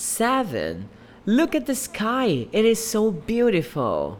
Seven. Look at the sky. It is so beautiful.